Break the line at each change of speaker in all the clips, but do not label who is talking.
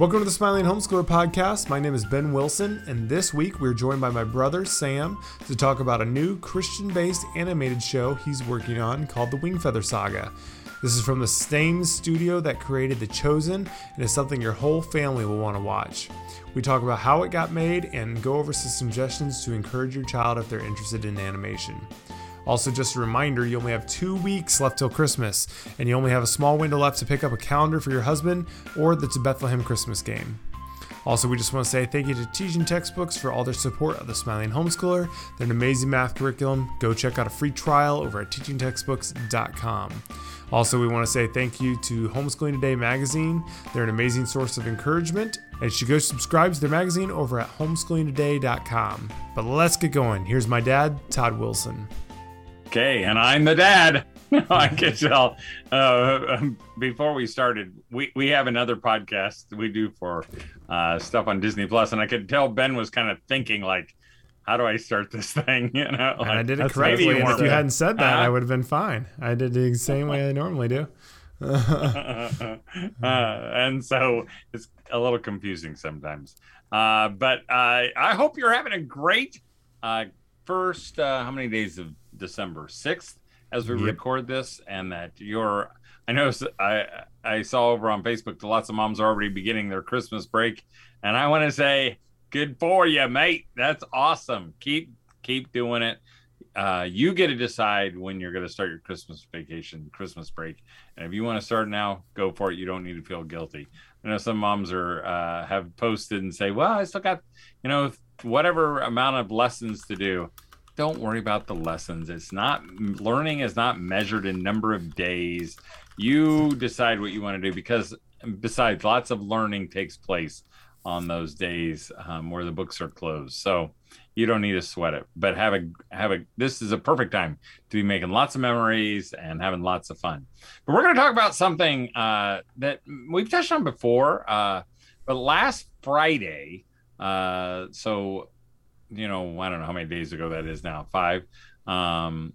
Welcome to the Smiling Homeschooler podcast. My name is Ben Wilson, and this week we're joined by my brother Sam to talk about a new Christian based animated show he's working on called The Wingfeather Saga. This is from the same studio that created The Chosen and is something your whole family will want to watch. We talk about how it got made and go over some suggestions to encourage your child if they're interested in animation. Also, just a reminder you only have two weeks left till Christmas, and you only have a small window left to pick up a calendar for your husband or the To Bethlehem Christmas game. Also, we just want to say thank you to Teaching Textbooks for all their support of the Smiling Homeschooler. They're an amazing math curriculum. Go check out a free trial over at teachingtextbooks.com. Also, we want to say thank you to Homeschooling Today magazine. They're an amazing source of encouragement, and you should go subscribe to their magazine over at homeschoolingtoday.com. But let's get going. Here's my dad, Todd Wilson.
Okay, and I'm the dad. I can tell. Uh, um, before we started, we, we have another podcast we do for uh, stuff on Disney Plus, and I could tell Ben was kind of thinking like, "How do I start this thing?" You know, like,
and I did it correctly.
you
if you hadn't said that,
Uh-huh.
I would have been fine. I did the same way I normally do.
uh, and so it's a little confusing sometimes. Uh, but uh, I hope you're having a great uh, first. Uh, how many days of December? Sixth, as we
Yep.
record this, and that you're. I know I I saw over on Facebook that lots of moms are already beginning their Christmas break, and I want to say good for you, mate. That's awesome. Keep keep doing it. Uh, you get to decide when you're going to start your Christmas vacation, Christmas break. And if you want to start now, go for it. You don't need to feel guilty. I know some moms are uh, have posted and say, "Well, I still got, you know, whatever amount of lessons to do." Don't worry about the lessons. It's not learning is not measured in number of days. You decide what you want to do because besides, lots of learning takes place on those days um, where the books are closed. So you don't need to sweat it. But have a have a. This is a perfect time to be making lots of memories and having lots of fun. But we're going to talk about something uh, that we've touched on before. Uh, but last Friday, uh, so you know, I don't know how many days ago that is now, five. Um,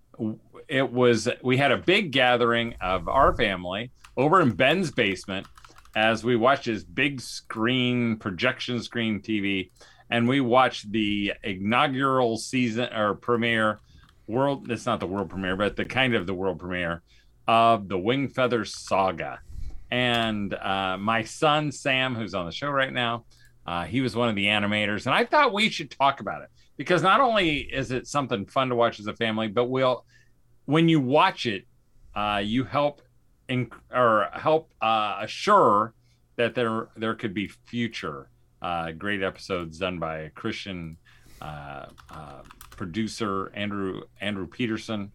it was we had a big gathering of our family over in Ben's basement as we watched his big screen projection screen TV, and we watched the inaugural season or premiere world. It's not the world premiere, but the kind of the world premiere of the Wingfeather Saga. And uh, my son Sam, who's on the show right now, uh, he was one of the animators, and I thought we should talk about it because not only is it something fun to watch as a family, but we'll when you watch it, uh, you help in, or help uh, assure that there there could be future uh, great episodes done by a Christian uh, uh, producer Andrew Andrew Peterson,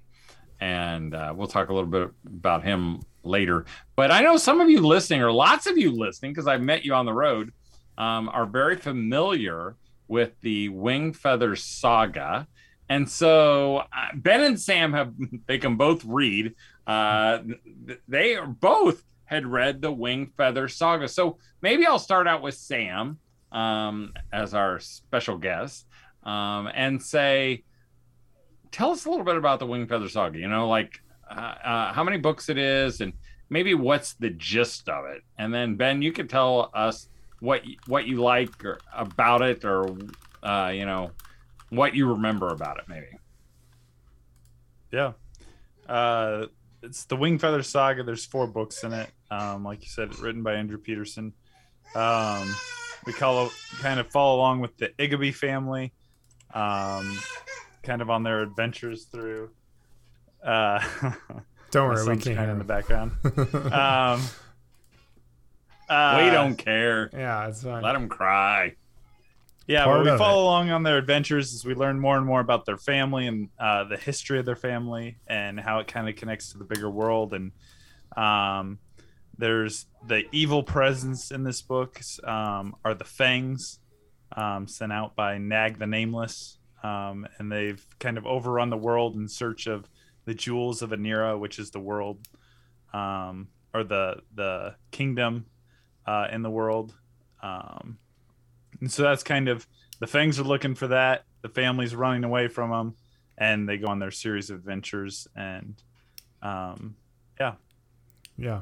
and we'll talk a little bit about him later. But I know some of you listening, or lots of you listening, because I've met you on the road, um, are very familiar with the Wingfeather Saga. And so uh, Ben and Sam have, they can both read. Uh, they are both had read the Wingfeather Saga. So maybe I'll start out with Sam um, as our special guest um, and say, tell us a little bit about the Wingfeather Saga. You know, like uh, uh, how many books it is and maybe what's the gist of it. And then Ben, you could tell us what what you like or about it or uh, you know what you remember about it maybe
Yeah. Uh, it's the Wingfeather Saga. There's four books in it. Um, like you said, written by Andrew Peterson. Um, we call kind of follow along with the Igby family, um, kind of on their adventures through. Uh,
Don't worry, we can't
kind of in the background. Um, uh,
we don't care.
Yeah, it's fine.
let them cry.
Yeah,
part
but we
of
follow along on their adventures as we learn more and more about their family and uh, the history of their family and how it kind of connects to the bigger world. And um, there's the evil presence in this book um, are the Fangs, um, sent out by Nag the Nameless, um, and they've kind of overrun the world in search of the jewels of Anniera, which is the world um, or the the kingdom uh, in the world. Um, and so that's kind of the Fangs are looking for that. The family's running away from them, and they go on their series of adventures. And um,
Yeah. Yeah.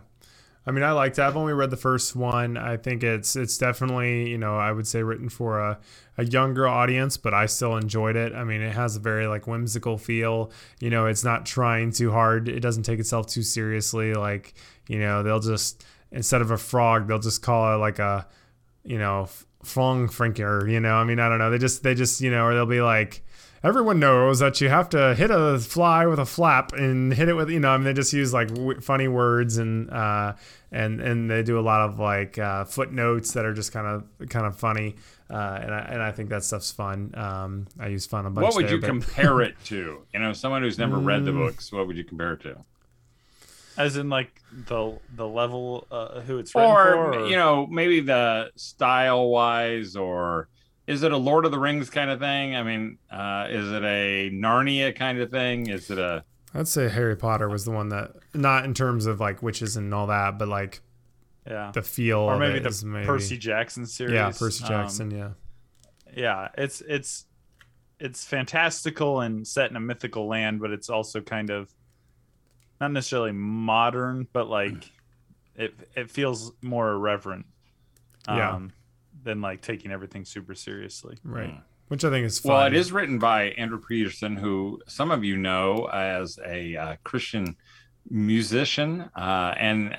I mean, I liked it. I've only read the first one. I think it's it's definitely you know I would say written for a, a younger audience, but I still enjoyed it. I mean, it has a very like whimsical feel. You know, it's not trying too hard. It doesn't take itself too seriously. Like you know, they'll just instead of a frog, they'll just call it like a you know frong frinker. You know, I mean, I don't know. They just they just you know, or they'll be like everyone knows that you have to hit a fly with a flap and hit it with you know I mean they just use like w- funny words and uh, and and they do a lot of like uh, footnotes that are just kind of kind of funny uh, and I, and I think that stuff's fun. Um, I use fun a bunch.
What would
there,
you
but-
compare it to? You know, someone who's never read the
Mm.
books, what would you compare it to?
As in like the the level uh, who it's written
Or,
for, or
you know, maybe the style wise, or is it a Lord of the Rings kind of thing? I mean, uh, is it a Narnia kind of thing? Is it a
I'd say Harry Potter was the one that not in terms of like witches and all that, but like
yeah,
the feel
or
of
maybe
it
the
is maybe
Percy Jackson series.
yeah Percy
Um,
Jackson yeah
yeah, it's it's it's fantastical and set in a mythical land, but it's also kind of not necessarily modern, but like it it feels more irreverent.
Yeah.
Um, than like taking everything super seriously.
right
Hmm.
which I think is fun.
Well, it is written by Andrew Peterson, who some of you know as a uh, Christian musician. Uh, and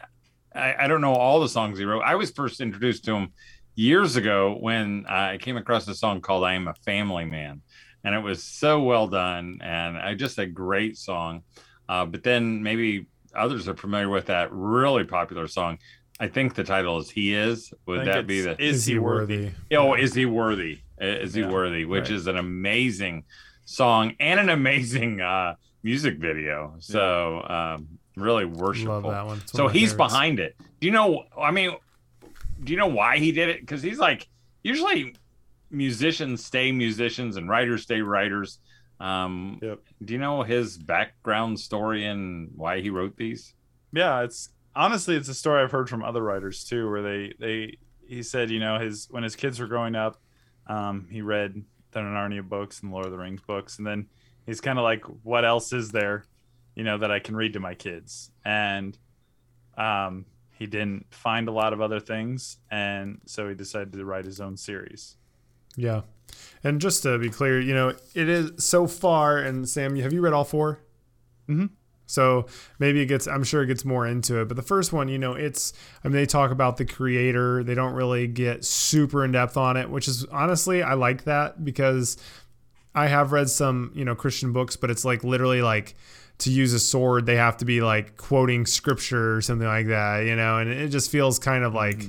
I, I don't know all the songs he wrote. I was first introduced to him years ago when I came across a song called I Am a Family Man. And it was so well done and I just a great song. Uh, but then maybe others are familiar with that really popular song. I think the title is He Is. Would that be
it's,
the
is, he worthy?
Oh, is he worthy? Is he
Yeah,
worthy? Which
right.
is an amazing song and an amazing uh, music video. So um, really worshipful.
love that one. It's one
So he's
favorites.
behind it. Do you know? I mean, do you know why he did it? Because he's like usually musicians stay musicians and writers stay writers. Um,
Yep.
Do you know his background story and why he wrote these?
yeah it's honestly it's a story i've heard from other writers too where they they he said you know his when his kids were growing up um he read the narnia books and lord of the rings books and then he's kind of like what else is there you know that i can read to my kids and um he didn't find a lot of other things and so he decided to write his own series
Yeah. And just to be clear, you know, it is so far. And Sam, have you read all 4
Mhm.
So maybe it gets, I'm sure it gets more into it. But the first one, you know, it's, I mean, they talk about the creator. They don't really get super in depth on it, which is honestly, I like that because I have read some, you know, Christian books, but it's like literally like, to use a sword, they have to be like quoting scripture or something like that, you know, and it just feels kind of like,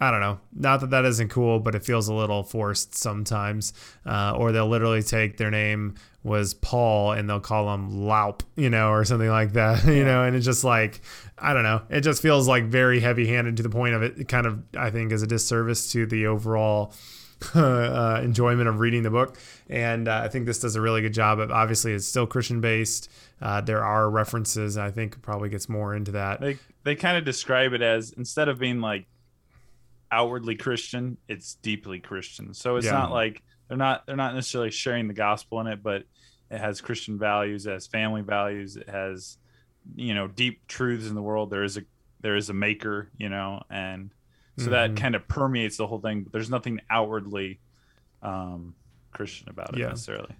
I don't know. Not that that isn't cool, but it feels a little forced sometimes. Uh, or they'll literally take their name was Paul and they'll call him Laup, you know, or something like that, you know, and it's just like, I don't know. It just feels like very heavy handed to the point of it, it kind of, I think, is a disservice to the overall uh, enjoyment of reading the book. And uh, I think this does a really good job of, obviously, it's still Christian based. Uh, there are references. I think probably gets more into that.
they they kind of describe it as instead of being like outwardly christian it's deeply christian so it's
Yeah.
not like they're not they're not necessarily sharing the gospel in it but it has christian values it has family values it has you know deep truths in the world there is a there is a maker you know and so
Mhm.
that kind of permeates the whole thing but there's nothing outwardly um christian about it
Yeah.
necessarily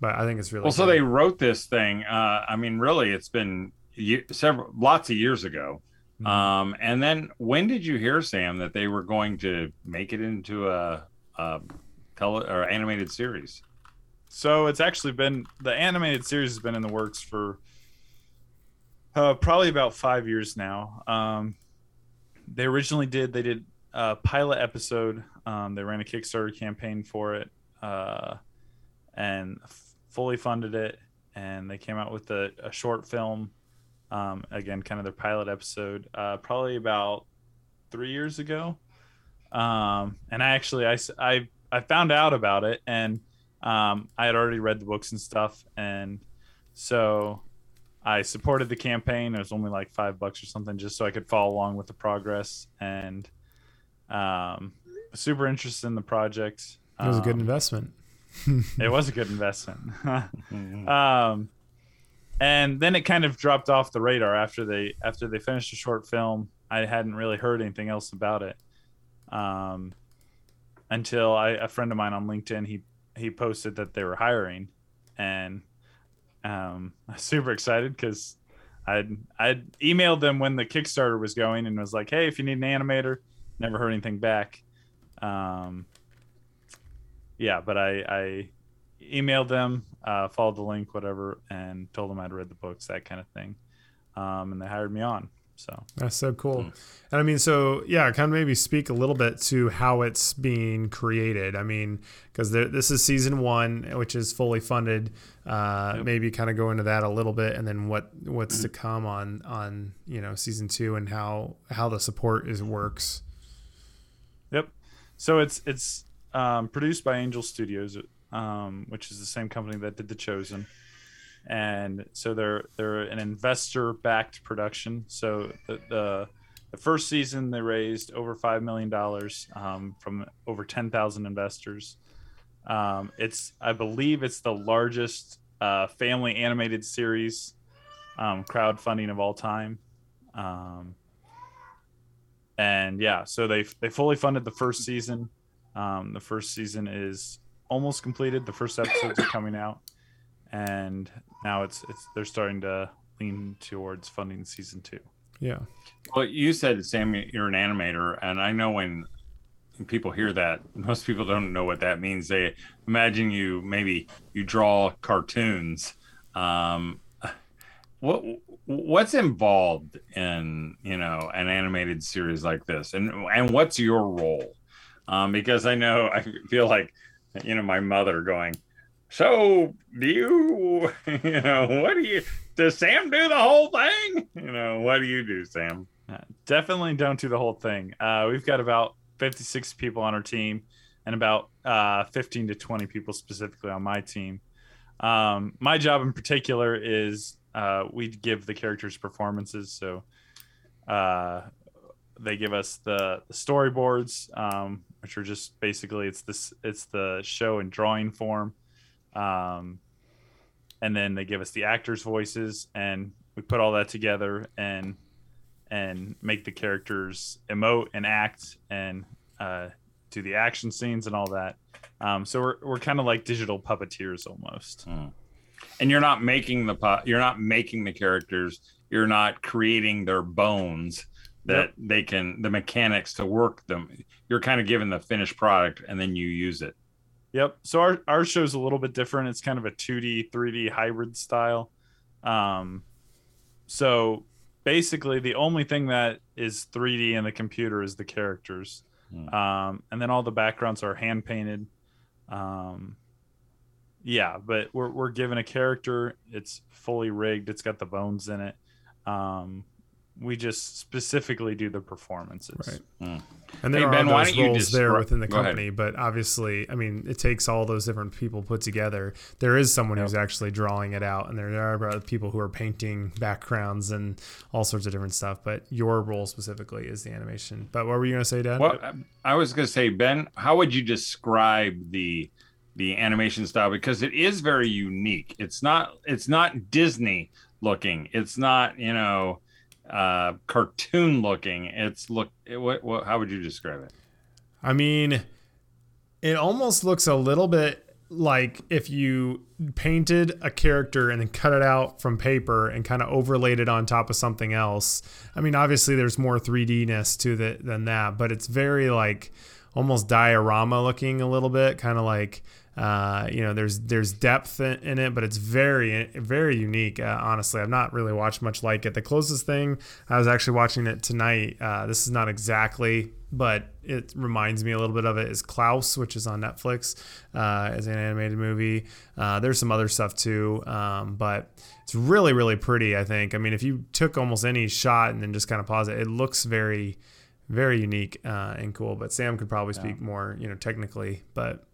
But I think it's really
Well, so they wrote this thing. Uh, I mean, really, it's been ye- several, lots of years ago.
Mhm.
Um, and then when did you hear, Sam, that they were going to make it into a, a tele or animated series?
So it's actually been the animated series has been in the works for uh, probably about five years now. Um, they originally did they did a pilot episode. Um, they ran a Kickstarter campaign for it uh, and f- fully funded it. And they came out with a, a short film. Um, again, kind of their pilot episode, uh, probably about three years ago. Um, and I actually I, I, I found out about it and um, I had already read the books and stuff, and so I supported the campaign. It was only like five bucks or something, just so I could follow along with the progress. And um, super interested in the project.
It was a good
Um,
investment.
It was a good investment. Um, and then it kind of dropped off the radar after they after they finished a short film. I hadn't really heard anything else about it. Um, until I, a friend of mine on LinkedIn, he he posted that they were hiring, and um, I was super excited because I'd I'd emailed them when the Kickstarter was going and was like, hey, if you need an animator, never heard anything back. Um, yeah, but I I emailed them, uh, followed the link, whatever, and told them I'd read the books, that kind of thing, um, and they hired me on. So
that's so cool. Mm. And I mean, so yeah, kind of maybe speak a little bit to how it's being created. I mean, because this is season one, which is fully funded. Uh, yep. Maybe kind of go into that a little bit, and then what what's to come on on you know season two and how how the support is works.
Yep. So it's it's um, produced by Angel Studios, um, which is the same company that did The Chosen and so they're they're an investor backed production. So the, the, the first season they raised over five million dollars um, from over ten thousand investors. Um, it's I believe it's the largest uh, family animated series um, crowdfunding of all time. Um, and yeah, so they they fully funded the first season. Um, the first season is almost completed. The first episodes are coming out and now it's it's they're starting to lean towards funding season two.
Yeah.
Well, you said Sam, you're an animator, and I know when people hear that, most people don't know what that means. They imagine you maybe you draw cartoons. Um, what what's involved in you know an animated series like this, and and what's your role? Um, because I know I feel like you know my mother going so do you you know what do you does sam do the whole thing? You know what do you do sam?
Uh, definitely don't do the whole thing. Uh, we've got about 56 people on our team and about uh, 15 to 20 people specifically on my team. Um, my job in particular is uh, we give the characters performances. So uh, they give us the, the storyboards. Um, which are just basically it's this it's the show in drawing form um, and then they give us the actors' voices, and we put all that together and and make the characters emote and act and uh, do the action scenes and all that. Um, so we're we're kind of like digital puppeteers almost. Mm.
And you're not making the pu- you're not making the characters. You're not creating their bones that yep. they can the mechanics to work them. You're kind of given the finished product and then you use it.
Yep. So our our show's a little bit different. It's kind of a 2D, 3D hybrid style. Um, so basically, the only thing that is 3D in the computer is the characters, hmm. um, and then all the backgrounds are hand painted. Um, yeah, but we're we're given a character. It's fully rigged. It's got the bones in it. Um, we just specifically do the performances.
Right. Mm. And there hey, are ben, those roles there within the company, but obviously, I mean, it takes all those different people put together. There is someone yep. who's actually drawing it out, and there are people who are painting backgrounds and all sorts of different stuff. But your role specifically is the animation. But what were you going to say, Dad?
Well, I was going to say, Ben, how would you describe the the animation style? Because it is very unique. It's not it's not Disney looking. It's not you know uh, cartoon looking. It's look. what, what? How would you describe it?
I mean, it almost looks a little bit like if you painted a character and then cut it out from paper and kind of overlaid it on top of something else. I mean, obviously there's more 3D-ness to it than that, but it's very like almost diorama looking a little bit, kind of like uh, you know, there's there's depth in it, but it's very very unique. Uh, honestly, I've not really watched much like it. The closest thing I was actually watching it tonight. Uh, this is not exactly, but it reminds me a little bit of it. Is Klaus, which is on Netflix uh, as an animated movie. Uh, there's some other stuff too, um, but it's really really pretty. I think. I mean, if you took almost any shot and then just kind of pause it, it looks very very unique uh, and cool. But Sam could probably speak yeah. more, you know, technically, but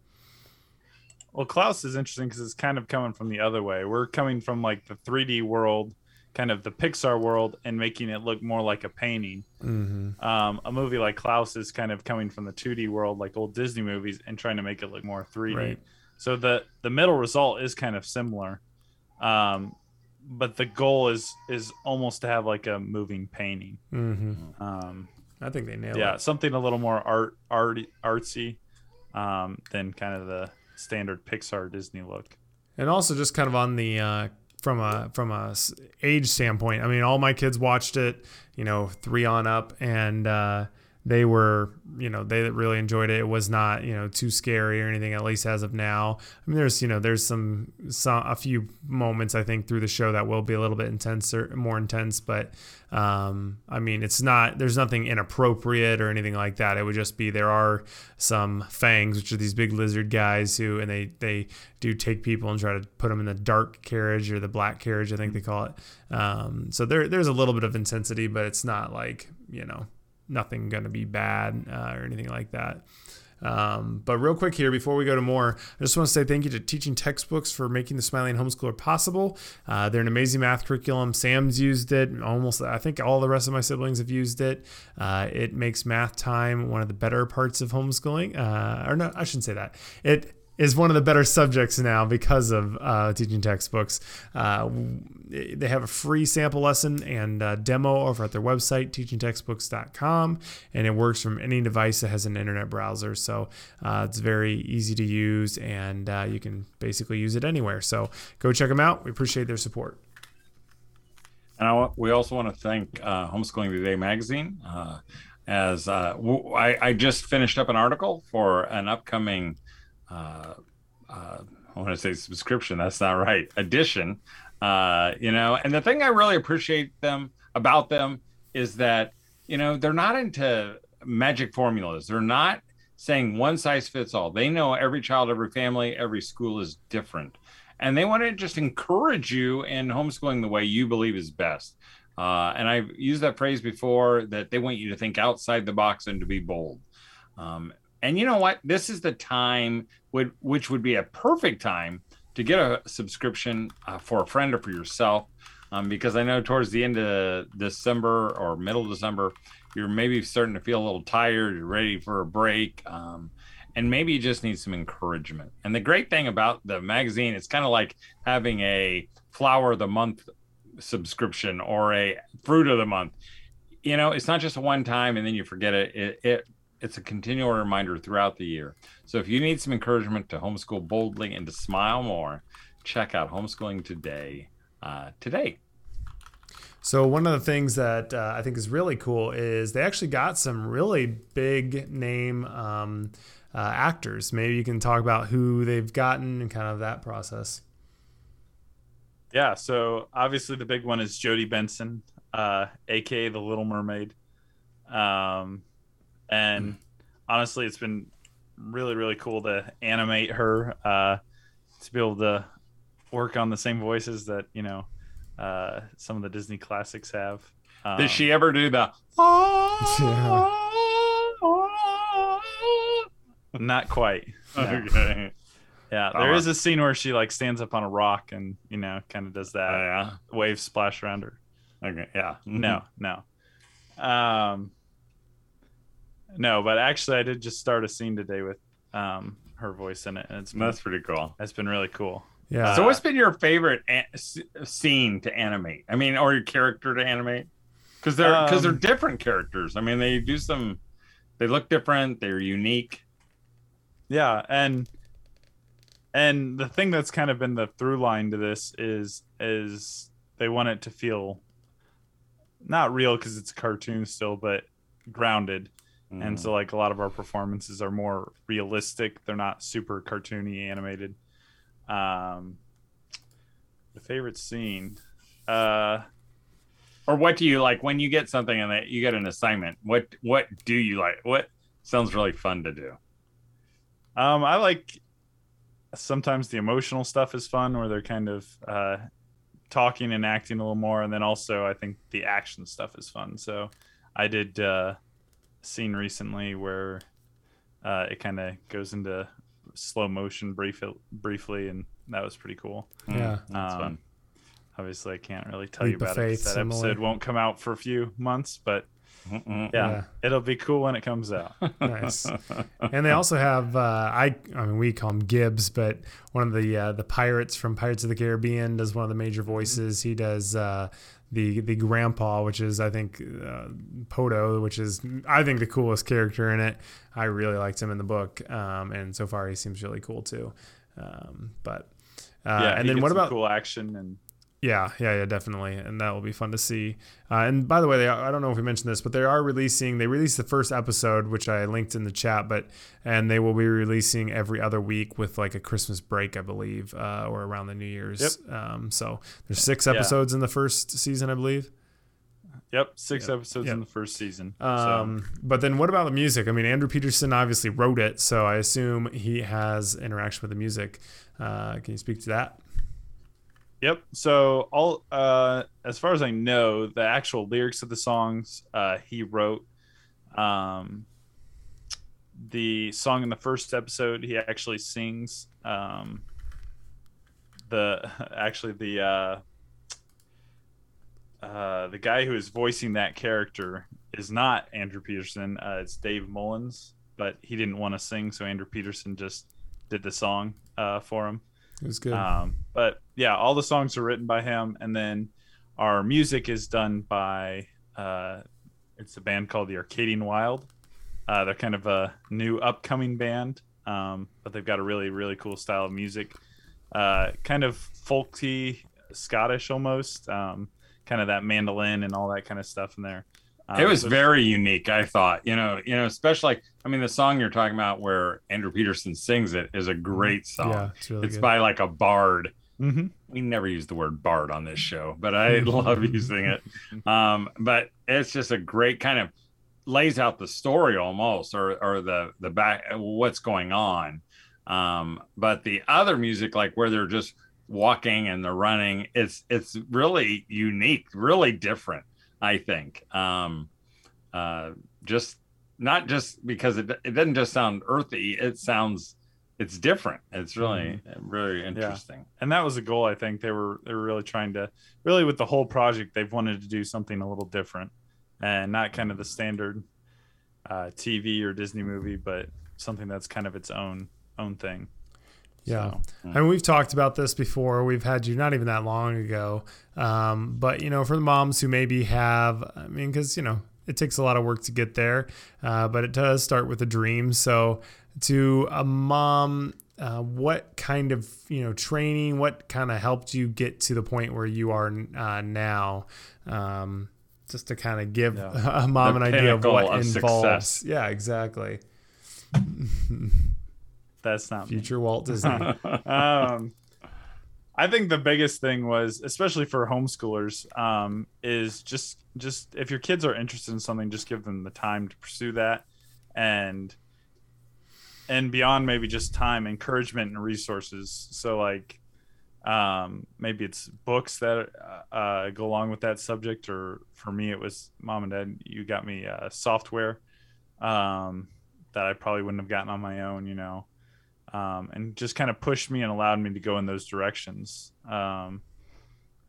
well, Klaus is interesting because it's kind of coming from the other way. We're coming from like the 3D world, kind of the Pixar world, and making it look more like a painting. Mm-hmm. Um, a movie like Klaus is kind of coming from the 2D world, like old Disney movies, and trying to make it look more 3D. Right. So the the middle result is kind of similar. Um, but the goal is is almost to have like a moving painting.
Mm-hmm.
Um,
I think they nailed
yeah,
it.
Yeah, something a little more art art artsy um, than kind of the standard Pixar Disney look.
And also just kind of on the uh, from a from a age standpoint. I mean, all my kids watched it, you know, three on up, and uh, they were, you know, they really enjoyed it. It was not, you know, too scary or anything. At least as of now. I mean, there's, you know, there's some some a few moments I think through the show that will be a little bit intenser, more intense, but um, I mean, it's not. There's nothing inappropriate or anything like that. It would just be there are some fangs, which are these big lizard guys who, and they they do take people and try to put them in the dark carriage or the black carriage, I think they call it. Um, so there there's a little bit of intensity, but it's not like you know nothing going to be bad uh, or anything like that. Um, but real quick here, before we go to more, I just want to say thank you to Teaching Textbooks for making the Smiling Homeschooler possible. Uh, they're an amazing math curriculum. Sam's used it. Almost, I think all the rest of my siblings have used it. Uh, it makes math time one of the better parts of homeschooling. Uh, or no, I shouldn't say that. It is one of the better subjects now because of uh, teaching textbooks. Uh, they have a free sample lesson and uh, demo over at their website, teachingtextbooks.com, and it works from any device that has an internet browser. So uh, it's very easy to use, and uh, you can basically use it anywhere. So go check them out. We appreciate their support.
And I, we also want to thank Homeschooling Today magazine. As w- I, I just finished up an article for an upcoming, uh, uh, I want to say subscription. That's not right. Edition. Uh, you know, and the thing I really appreciate them about them is that you know they're not into magic formulas. They're not saying one size fits all. They know every child, every family, every school is different and they want to just encourage you in homeschooling the way you believe is best. Uh, and I've used that phrase before that they want you to think outside the box and to be bold. Um, and you know what? This is the time would which would be a perfect time to get a subscription uh, for a friend or for yourself, um, because I know towards the end of December or middle of December, you're maybe starting to feel a little tired. You're ready for a break. Um, and maybe you just need some encouragement. And the great thing about the magazine, it's kind of like having a flower of the month subscription or a fruit of the month. You know, it's not just a one time and then you forget it. It, it it's a continual reminder throughout the year. So if you need some encouragement to homeschool boldly and to smile more, check out homeschooling today. Uh, today.
So one of the things that uh, I think is really cool is they actually got some really big name um, uh, actors. Maybe you can talk about who they've gotten and kind of that process.
Yeah, so obviously the big one is Jodi Benson, uh, aka the Little Mermaid. Um, and honestly, it's been really, really cool to animate her, uh, to be able to work on the same voices that you know uh, some of the Disney classics have. Um,
Did she ever do the?
Not quite. No.
Okay.
Yeah, there is a scene where she like stands up on a rock and you know kind of does that.
Uh, yeah.
Waves splash around her.
Okay. Yeah.
No, no. Um, no, but actually, I did just start a scene today with um her voice in it, and it's been,
That's pretty cool.
it's been really cool.
Yeah.
so, what's been your favorite an- scene to animate? I mean, or your character to animate? Because they're because they're
Um,
different characters. I mean, they do some. They look different. They're unique.
Yeah, and and the thing that's kind of been the through line to this is is they want it to feel not real because it's a cartoon still, but grounded. And
Mm.
so like a lot of our performances are more realistic they're not super cartoony animated um the favorite scene uh
or what do you like when you get something and that you get an assignment? What what do you like? What sounds really fun to do?
um i like sometimes the emotional stuff is fun where they're kind of uh talking and acting a little more and then also i think the action stuff is fun so i did uh a scene recently where uh it kind of goes into slow motion brief briefly and that was pretty cool
Yeah.
that's
Um,
fun.
obviously I can't really tell
Leap
you about it. 'cause
faith,
That episode won't come out for a few months, but Yeah,
Yeah.
it'll be cool when it comes out.
nice. And they also have uh, I I mean we call him Gibbs, but one of the uh, the pirates from Pirates of the Caribbean does one of the major voices. He does uh, the the grandpa, which is I think uh, Podo, which is I think the coolest character in it. I really liked him in the book, um, and so far he seems really cool too. Um, but uh,
yeah,
and
he
then what about
cool action and
yeah, yeah, yeah, definitely, and that will be fun to see. Uh, and by the way, they, I don't know if we mentioned this, but they are releasing. They released the first episode, which I linked in the chat, but and they will be releasing every other week with like a Christmas break, I believe, uh, or around the New Year's. Um, so there's six
Yeah.
episodes in the first season, I believe.
yep, six
Yep,
episodes
yep.
in the first season. so
Um, but then what about the music? I mean, Andrew Peterson obviously wrote it, so I assume he has interaction with the music. Uh, can you speak to that?
Yep. So all uh as far as I know, the actual lyrics of the songs uh he wrote. Um the song in the first episode he actually sings um the actually the uh uh the guy who is voicing that character is not Andrew Peterson, uh it's Dave Mullins, but he didn't want to sing so Andrew Peterson just did the song uh for him.
It was good.
Um, but yeah, all the songs are written by him, and then our music is done by uh, it's a band called the Arcadian Wild. Uh, they're kind of a new upcoming band, um, but they've got a really really cool style of music, uh, kind of folky, Scottish almost, um, kind of that mandolin and all that kind of stuff in there. Um,
it was very unique i thought you know you know especially like i mean the song you're talking about where andrew peterson sings it is a great song.
yeah, it's really
it's by like a bard.
Mhm.
we never use the word bard on this show but i love using it. Um but it's just a great kind of lays out the story almost or or the the back what's going on. Um but the other music like where they're just walking and they're running it's it's really unique really different i think. Um uh just not just because it, it doesn't just sound earthy it sounds it's different. It's really really interesting.
And that was a goal i think. They were they were really trying to really with the whole project they've wanted to do something a little different. And not kind of the standard uh, tv or disney movie but something that's kind of its own own thing
Yeah.
So,
I mean, we've talked about this before. We've had you not even that long ago. Um, but, you know, for the moms who maybe have, I mean, because, you know, it takes a lot of work to get there, uh, but it does start with a dream. So, to a mom, uh, what kind of, you know, training, what kind of helped you get to the point where you are uh, now? Um, just to kind of give
Yeah.
a mom
The
an idea of what
of
involves.
success.
Yeah, exactly.
that's not me.
Future Walt Disney.
um, I think the biggest thing was, especially for homeschoolers, um, is just just if your kids are interested in something, just give them the time to pursue that, and and beyond maybe just time, encouragement and resources. So like, um, maybe it's books that uh, uh, go along with that subject, or for me, it was mom and dad. You got me uh, software um, that I probably wouldn't have gotten on my own. You know um, and just kind of pushed me and allowed me to go in those directions. Um,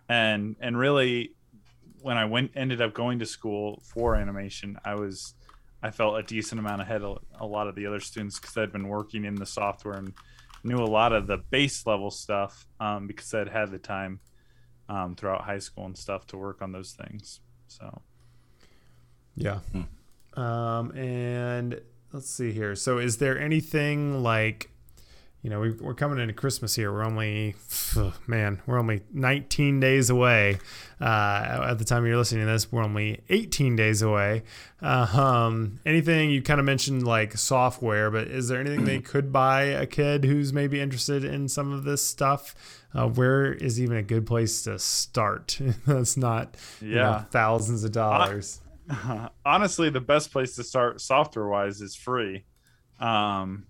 and and really, when I went ended up going to school for animation, I was I felt a decent amount ahead of a lot of the other students because I'd been working in the software and knew a lot of the base level stuff um, because I'd had the time um, throughout high school and stuff to work on those things. So
Yeah.
Hmm.
Um, and let's see here. So, is there anything like, you know, we, we're coming into Christmas here. We're only, man, we're only 19 days away. Uh, at the time you're listening to this, we're only 18 days away. Uh, um, anything you kind of mentioned like software, but is there anything they could buy a kid who's maybe interested in some of this stuff? Uh, where is even a good place to start? That's not, you know,
Yeah.
thousands of dollars.
honestly the best place to start software wise is free um,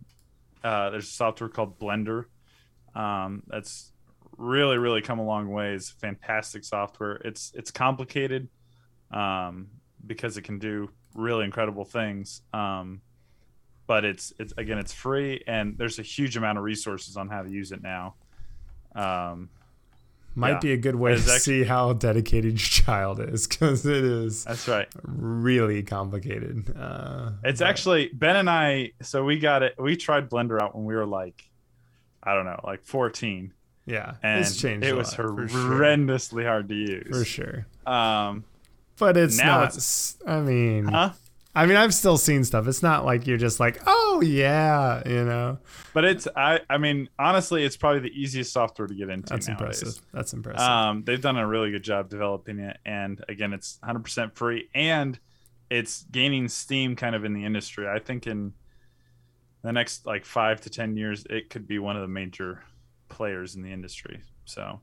uh, there's a software called blender. Um, that's really really come a long way. It's fantastic software. It's it's complicated um, because it can do really incredible things. Um, but it's it's again it's free and there's a huge amount of resources on how to use it now. Um,
might
Yeah.
be a good way to see how dedicated your child is because it is
That's right.
really complicated. Uh,
It's
but-
actually Ben and I. So we got it. We tried Blender out when we were like, I don't know, like 14,
yeah,
and
it's changed.
it was
lot, for sure.
horrendously hard to use.
for sure.
Um,
But it's
Now
not.
it's-
I mean,
huh?
I mean, I've still seen stuff. It's not like you're just like, oh yeah, you know.
But it's I. I mean, honestly, it's probably the easiest software to get into.
That's
nowadays.
impressive. That's impressive.
Um, they've done a really good job developing it, and again, it's 100% free, and it's gaining steam kind of in the industry. I think in the next like five to ten years, it could be one of the major players in the industry. So,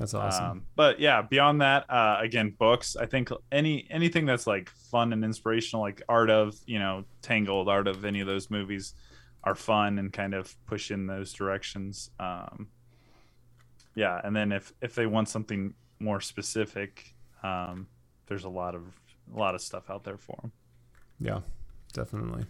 That's awesome.
um, but yeah, beyond that, uh, again, books. I think any anything that's like fun and inspirational, like Art of, you know, Tangled, Art of any of those movies, are fun and kind of push in those directions. Um, yeah, and then if if they want something more specific, um, there's a lot of a lot of stuff out there for them.
yeah, definitely.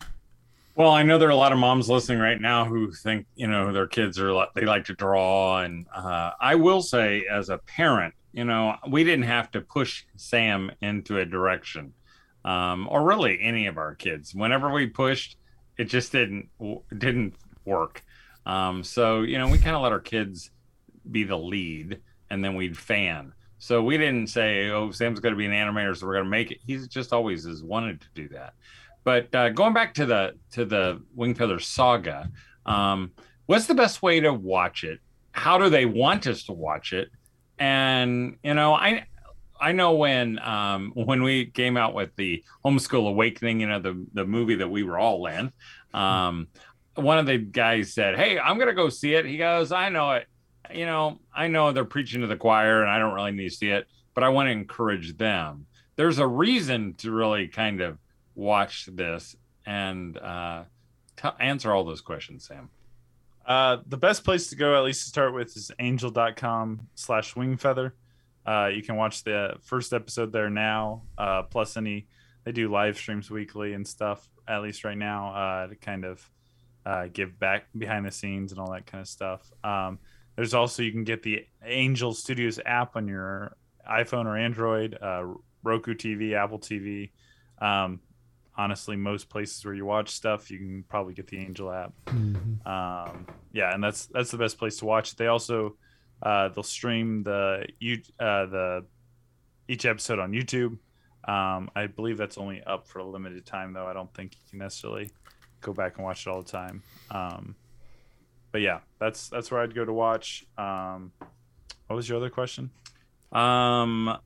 Well, I know there are a lot of moms listening right now who think you know their kids are they like to draw, and uh, I will say as a parent, you know, we didn't have to push Sam into a direction, um, or really any of our kids. Whenever we pushed, it just didn't didn't work. Um, so you know, we kind of let our kids be the lead, and then we'd fan. So we didn't say, "Oh, Sam's going to be an animator, so we're going to make it." He's just always has wanted to do that. But uh, going back to the to the Wingfeather saga, um, what's the best way to watch it? How do they want us to watch it? And you know, I I know when um, when we came out with the Homeschool Awakening, you know, the the movie that we were all in, um, one of the guys said, "Hey, I'm gonna go see it." He goes, "I know it. You know, I know they're preaching to the choir, and I don't really need to see it, but I want to encourage them." There's a reason to really kind of watch this and uh, t- answer all those questions, Sam.
Uh, the best place to go, at least to start with, is angel.com slash wingfeather. Uh, you can watch the first episode there now, uh, plus any, they do live streams weekly and stuff, at least right now, uh, to kind of uh, give back behind the scenes and all that kind of stuff. Um, there's also, you can get the Angel Studios app on your iPhone or Android, uh, Roku TV, Apple TV. Um, honestly, most places where you watch stuff, you can probably get the Angel app.
Mhm.
um yeah and that's that's the best place to watch it. They also uh they'll stream the you uh the each episode on youtube. Um i believe that's only up for a limited time though. I don't think you can necessarily go back and watch it all the time. Um but yeah that's that's where i'd go to watch. Um what was your other question?
Um,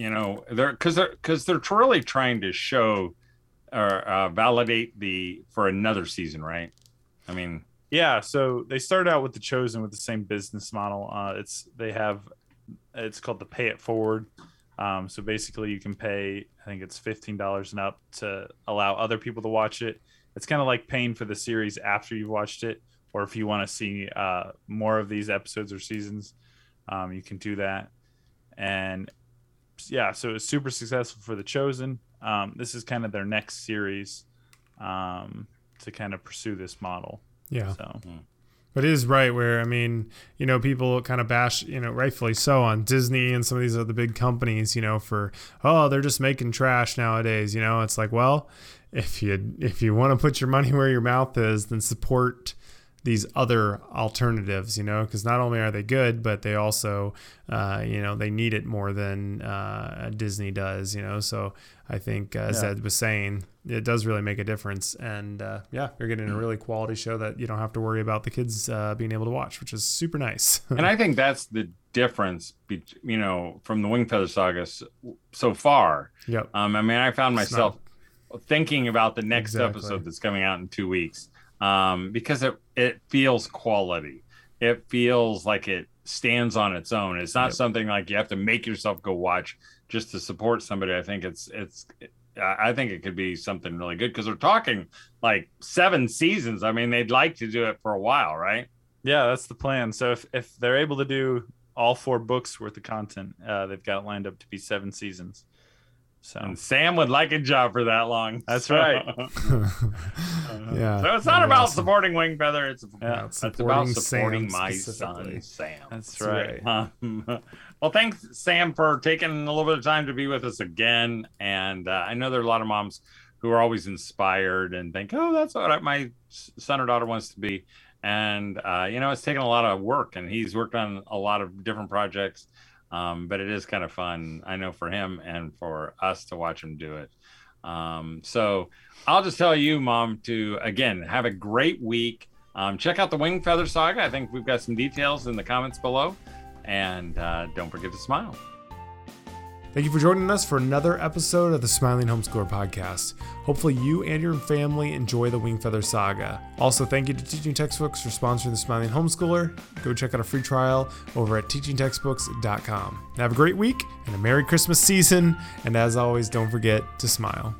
you know, they're because they're because they're really trying to show or uh, validate the for another season, right? I mean,
Yeah, so they started out with the Chosen with the same business model. Uh, it's they have it's called the Pay It Forward. Um, so basically, you can pay I think it's fifteen dollars and up to allow other people to watch it. It's kind of like paying for the series after you've watched it, or if you want to see uh, more of these episodes or seasons, um, you can do that. And yeah, so it's super successful for the Chosen. Um, this is kind of their next series um, to kind of pursue this model.
Yeah.
So
But it is right where I mean, you know, people kind of bash, you know, rightfully so on Disney and some of these other big companies, you know, for oh, they're just making trash nowadays. You know, it's like, well, if you if you want to put your money where your mouth is, then support these other alternatives. You know, because not only are they good, but they also, uh, you know, they need it more than uh, Disney does. You know, so I think uh, as
Yeah.
Ed was saying, it does really make a difference. And uh, yeah, you're getting a really quality show that you don't have to worry about the kids uh, being able to watch, which is super nice.
and I think that's the difference, be, you know, from the Wingfeather Saga so, far.
yep.
Um, I mean, I found myself thinking about the next
Exactly.
episode that's coming out in two weeks um, because it it feels quality. It feels like it stands on its own. It's not
Yep.
something like you have to make yourself go watch just to support somebody. I think it's it's. I I think it could be something really good because they're talking like seven seasons. I mean, they'd like to do it for a while, right?
yeah, that's the plan. So if, if they're able to do all four books worth of content, uh, they've got lined up to be seven seasons. So
And Sam would like a job for that long.
That's
So-
right.
yeah.
So it's not about
awesome.
supporting Wingfeather. It's,
Yeah,
it's
it's about
supporting
supporting
Sam
my son, Sam.
that's
That's
right.
right.
Um, well, thanks, Sam, for taking a little bit of time to be with us again. And uh, I know there are a lot of moms who are always inspired and think, "Oh, that's what I, my son or daughter wants to be." And uh, you know, it's taken a lot of work, and he's worked on a lot of different projects. Um, but it is kind of fun, I know, for him and for us to watch him do it. Um, so I'll just tell you, Mom, to again have a great week. Um, check out the Wingfeather Saga. I think we've got some details in the comments below. And uh, don't forget to smile.
Thank you for joining us for another episode of the Smiling Homeschooler podcast. Hopefully, you and your family enjoy the Wingfeather Saga. Also, thank you to Teaching Textbooks for sponsoring the Smiling Homeschooler. Go check out a free trial over at teachingtextbooks.com. Have a great week and a Merry Christmas season. And as always, don't forget to smile.